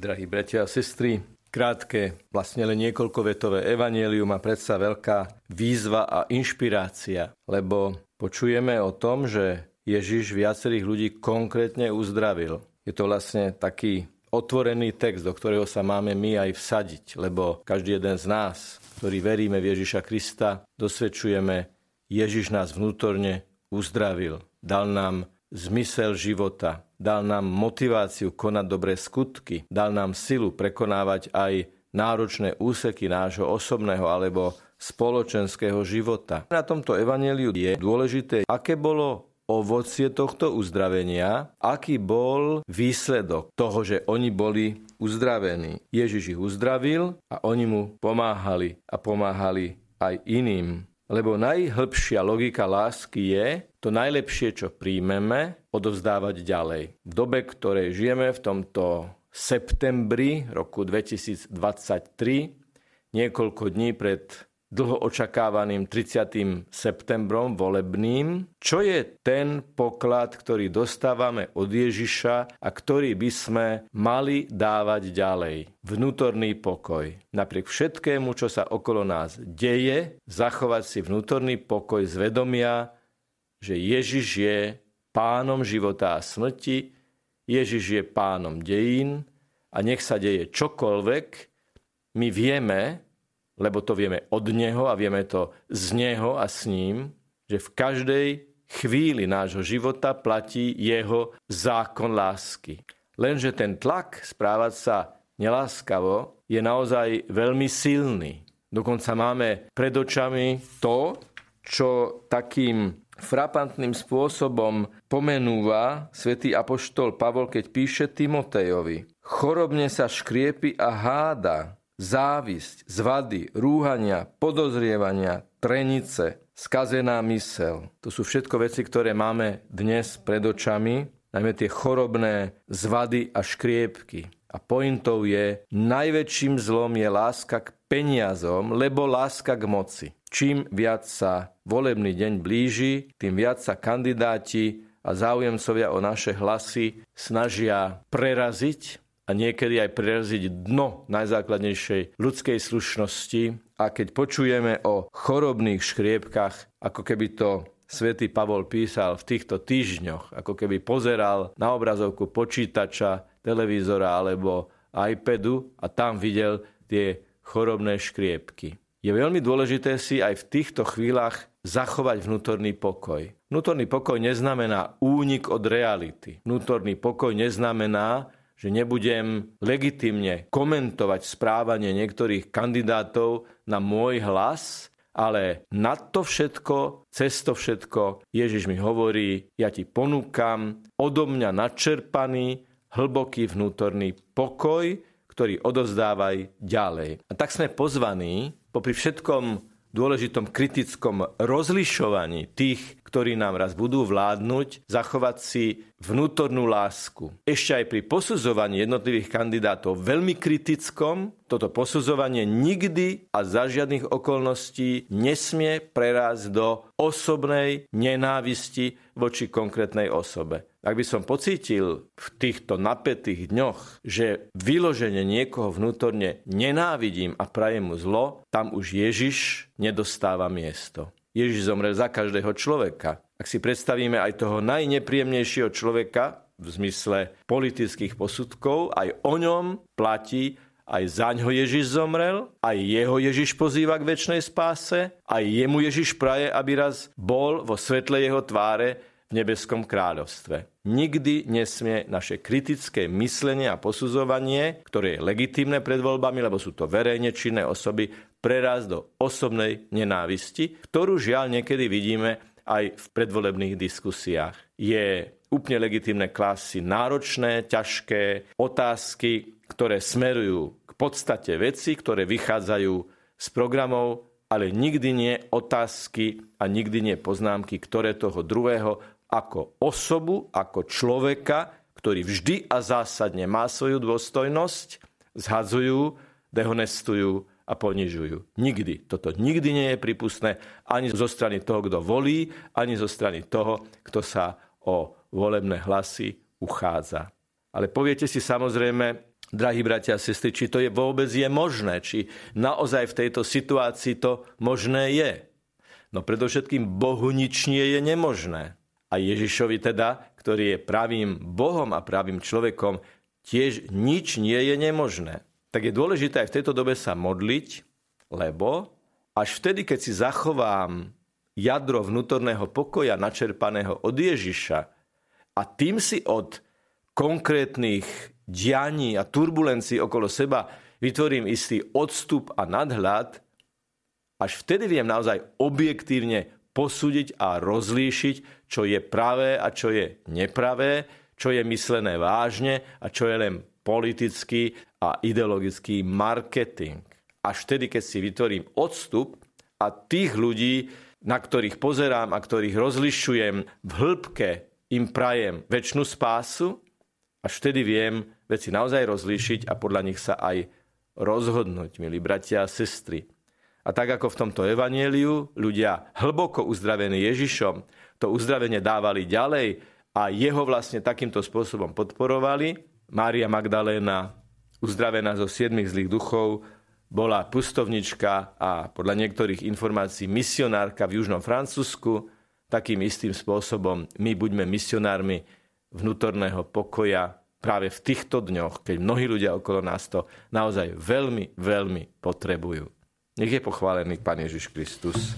Drahí bratia a sestry, krátke, vlastne len niekoľkovetové evanielium a predsa veľká výzva a inšpirácia, lebo počujeme o tom, že Ježiš viacerých ľudí konkrétne uzdravil. Je to vlastne taký otvorený text, do ktorého sa máme my aj vsadiť, lebo každý jeden z nás, ktorý veríme v Ježiša Krista, dosvedčujeme, Ježiš nás vnútorne uzdravil. Dal nám zmysel života, dal nám motiváciu konať dobré skutky, dal nám silu prekonávať aj náročné úseky nášho osobného alebo spoločenského života. Na tomto evaneliu je dôležité, aké bolo ovocie tohto uzdravenia, aký bol výsledok toho, že oni boli uzdravení. Ježiš ich uzdravil a oni mu pomáhali a pomáhali aj iným. Lebo najhlbšia logika lásky je to najlepšie, čo príjmeme, odovzdávať ďalej. V dobe, ktorej žijeme, v tomto septembri roku 2023, niekoľko dní pred dlho očakávaným 30. septembrom volebným, čo je ten poklad, ktorý dostávame od Ježiša a ktorý by sme mali dávať ďalej. Vnútorný pokoj. Napriek všetkému, čo sa okolo nás deje, zachovať si vnútorný pokoj z vedomia, že Ježiš je pánom života a smrti, Ježiš je pánom dejín a nech sa deje čokoľvek, my vieme, lebo to vieme od Neho a vieme to z Neho a s ním, že v každej chvíli nášho života platí Jeho zákon lásky. Lenže ten tlak správať sa neláskavo je naozaj veľmi silný. Dokonca máme pred očami to, čo takým frapantným spôsobom pomenúva svätý apoštol Pavol, keď píše Timotejovi. Chorobne sa škriepi a háda, závisť, zvady, rúhania, podozrievania, trenice, skazená mysel. To sú všetko veci, ktoré máme dnes pred očami, najmä tie chorobné zvady a škriepky. A pointou je, najväčším zlom je láska k peniazom, lebo láska k moci. Čím viac sa volebný deň blíži, tým viac sa kandidáti a záujemcovia o naše hlasy snažia preraziť a niekedy aj preraziť dno najzákladnejšej ľudskej slušnosti. A keď počujeme o chorobných škriepkach, ako keby to svätý Pavol písal v týchto týždňoch, ako keby pozeral na obrazovku počítača, televízora alebo iPadu a tam videl tie chorobné škriepky. Je veľmi dôležité si aj v týchto chvíľach zachovať vnútorný pokoj. Vnútorný pokoj neznamená únik od reality. Vnútorný pokoj neznamená, že nebudem legitimne komentovať správanie niektorých kandidátov na môj hlas, ale nad to všetko, cez to všetko, Ježiš mi hovorí, ja ti ponúkam odo mňa načerpaný, hlboký vnútorný pokoj, ktorý odovzdávaj ďalej. A tak sme pozvaní, popri všetkom dôležitom kritickom rozlišovaní tých, ktorí nám raz budú vládnuť, zachovať si vnútornú lásku. Ešte aj pri posudzovaní jednotlivých kandidátov veľmi kritickom, toto posudzovanie nikdy a za žiadnych okolností nesmie prerásť do osobnej nenávisti voči konkrétnej osobe. Ak by som pocítil v týchto napätých dňoch, že vyloženie niekoho vnútorne nenávidím a prajem mu zlo, tam už Ježiš nedostáva miesto. Ježiš zomrel za každého človeka. Ak si predstavíme aj toho najnepríjemnejšieho človeka, v zmysle politických posudkov, aj o ňom platí, aj zaň ho Ježiš zomrel, aj jeho Ježiš pozýva k väčšnej spáse, aj jemu Ježiš praje, aby raz bol vo svetle jeho tváre v nebeskom kráľovstve. Nikdy nesmie naše kritické myslenie a posudzovanie, ktoré je legitímne pred voľbami, lebo sú to verejne činné osoby, prerásť do osobnej nenávisti, ktorú žiaľ niekedy vidíme aj v predvolebných diskusiách. Je úplne legitimné klásy náročné, ťažké otázky, ktoré smerujú k podstate veci, ktoré vychádzajú z programov, ale nikdy nie otázky a nikdy nie poznámky, ktoré toho druhého ako osobu, ako človeka, ktorý vždy a zásadne má svoju dôstojnosť, zhadzujú, dehonestujú a ponižujú. Nikdy. Toto nikdy nie je pripustné ani zo strany toho, kto volí, ani zo strany toho, kto sa o volebné hlasy uchádza. Ale poviete si samozrejme, drahí bratia a sestry, či to je vôbec je možné, či naozaj v tejto situácii to možné je. No predovšetkým Bohu nič nie je nemožné. A Ježišovi teda, ktorý je pravým Bohom a pravým človekom, tiež nič nie je nemožné. Tak je dôležité aj v tejto dobe sa modliť, lebo až vtedy, keď si zachovám jadro vnútorného pokoja načerpaného od Ježiša a tým si od konkrétnych dianí a turbulencií okolo seba vytvorím istý odstup a nadhľad, až vtedy viem naozaj objektívne posúdiť a rozlíšiť, čo je pravé a čo je nepravé, čo je myslené vážne a čo je len politický a ideologický marketing. Až vtedy, keď si vytvorím odstup a tých ľudí, na ktorých pozerám a ktorých rozlišujem v hĺbke, im prajem väčšinu spásu, až vtedy viem veci naozaj rozlíšiť a podľa nich sa aj rozhodnúť, milí bratia a sestry. A tak ako v tomto evanieliu ľudia hlboko uzdravení Ježišom to uzdravenie dávali ďalej a jeho vlastne takýmto spôsobom podporovali, Mária Magdaléna, uzdravená zo siedmých zlých duchov, bola pustovnička a podľa niektorých informácií misionárka v južnom Francúzsku. Takým istým spôsobom my buďme misionármi vnútorného pokoja práve v týchto dňoch, keď mnohí ľudia okolo nás to naozaj veľmi, veľmi potrebujú. Nech je pochválený Pán Ježiš Kristus.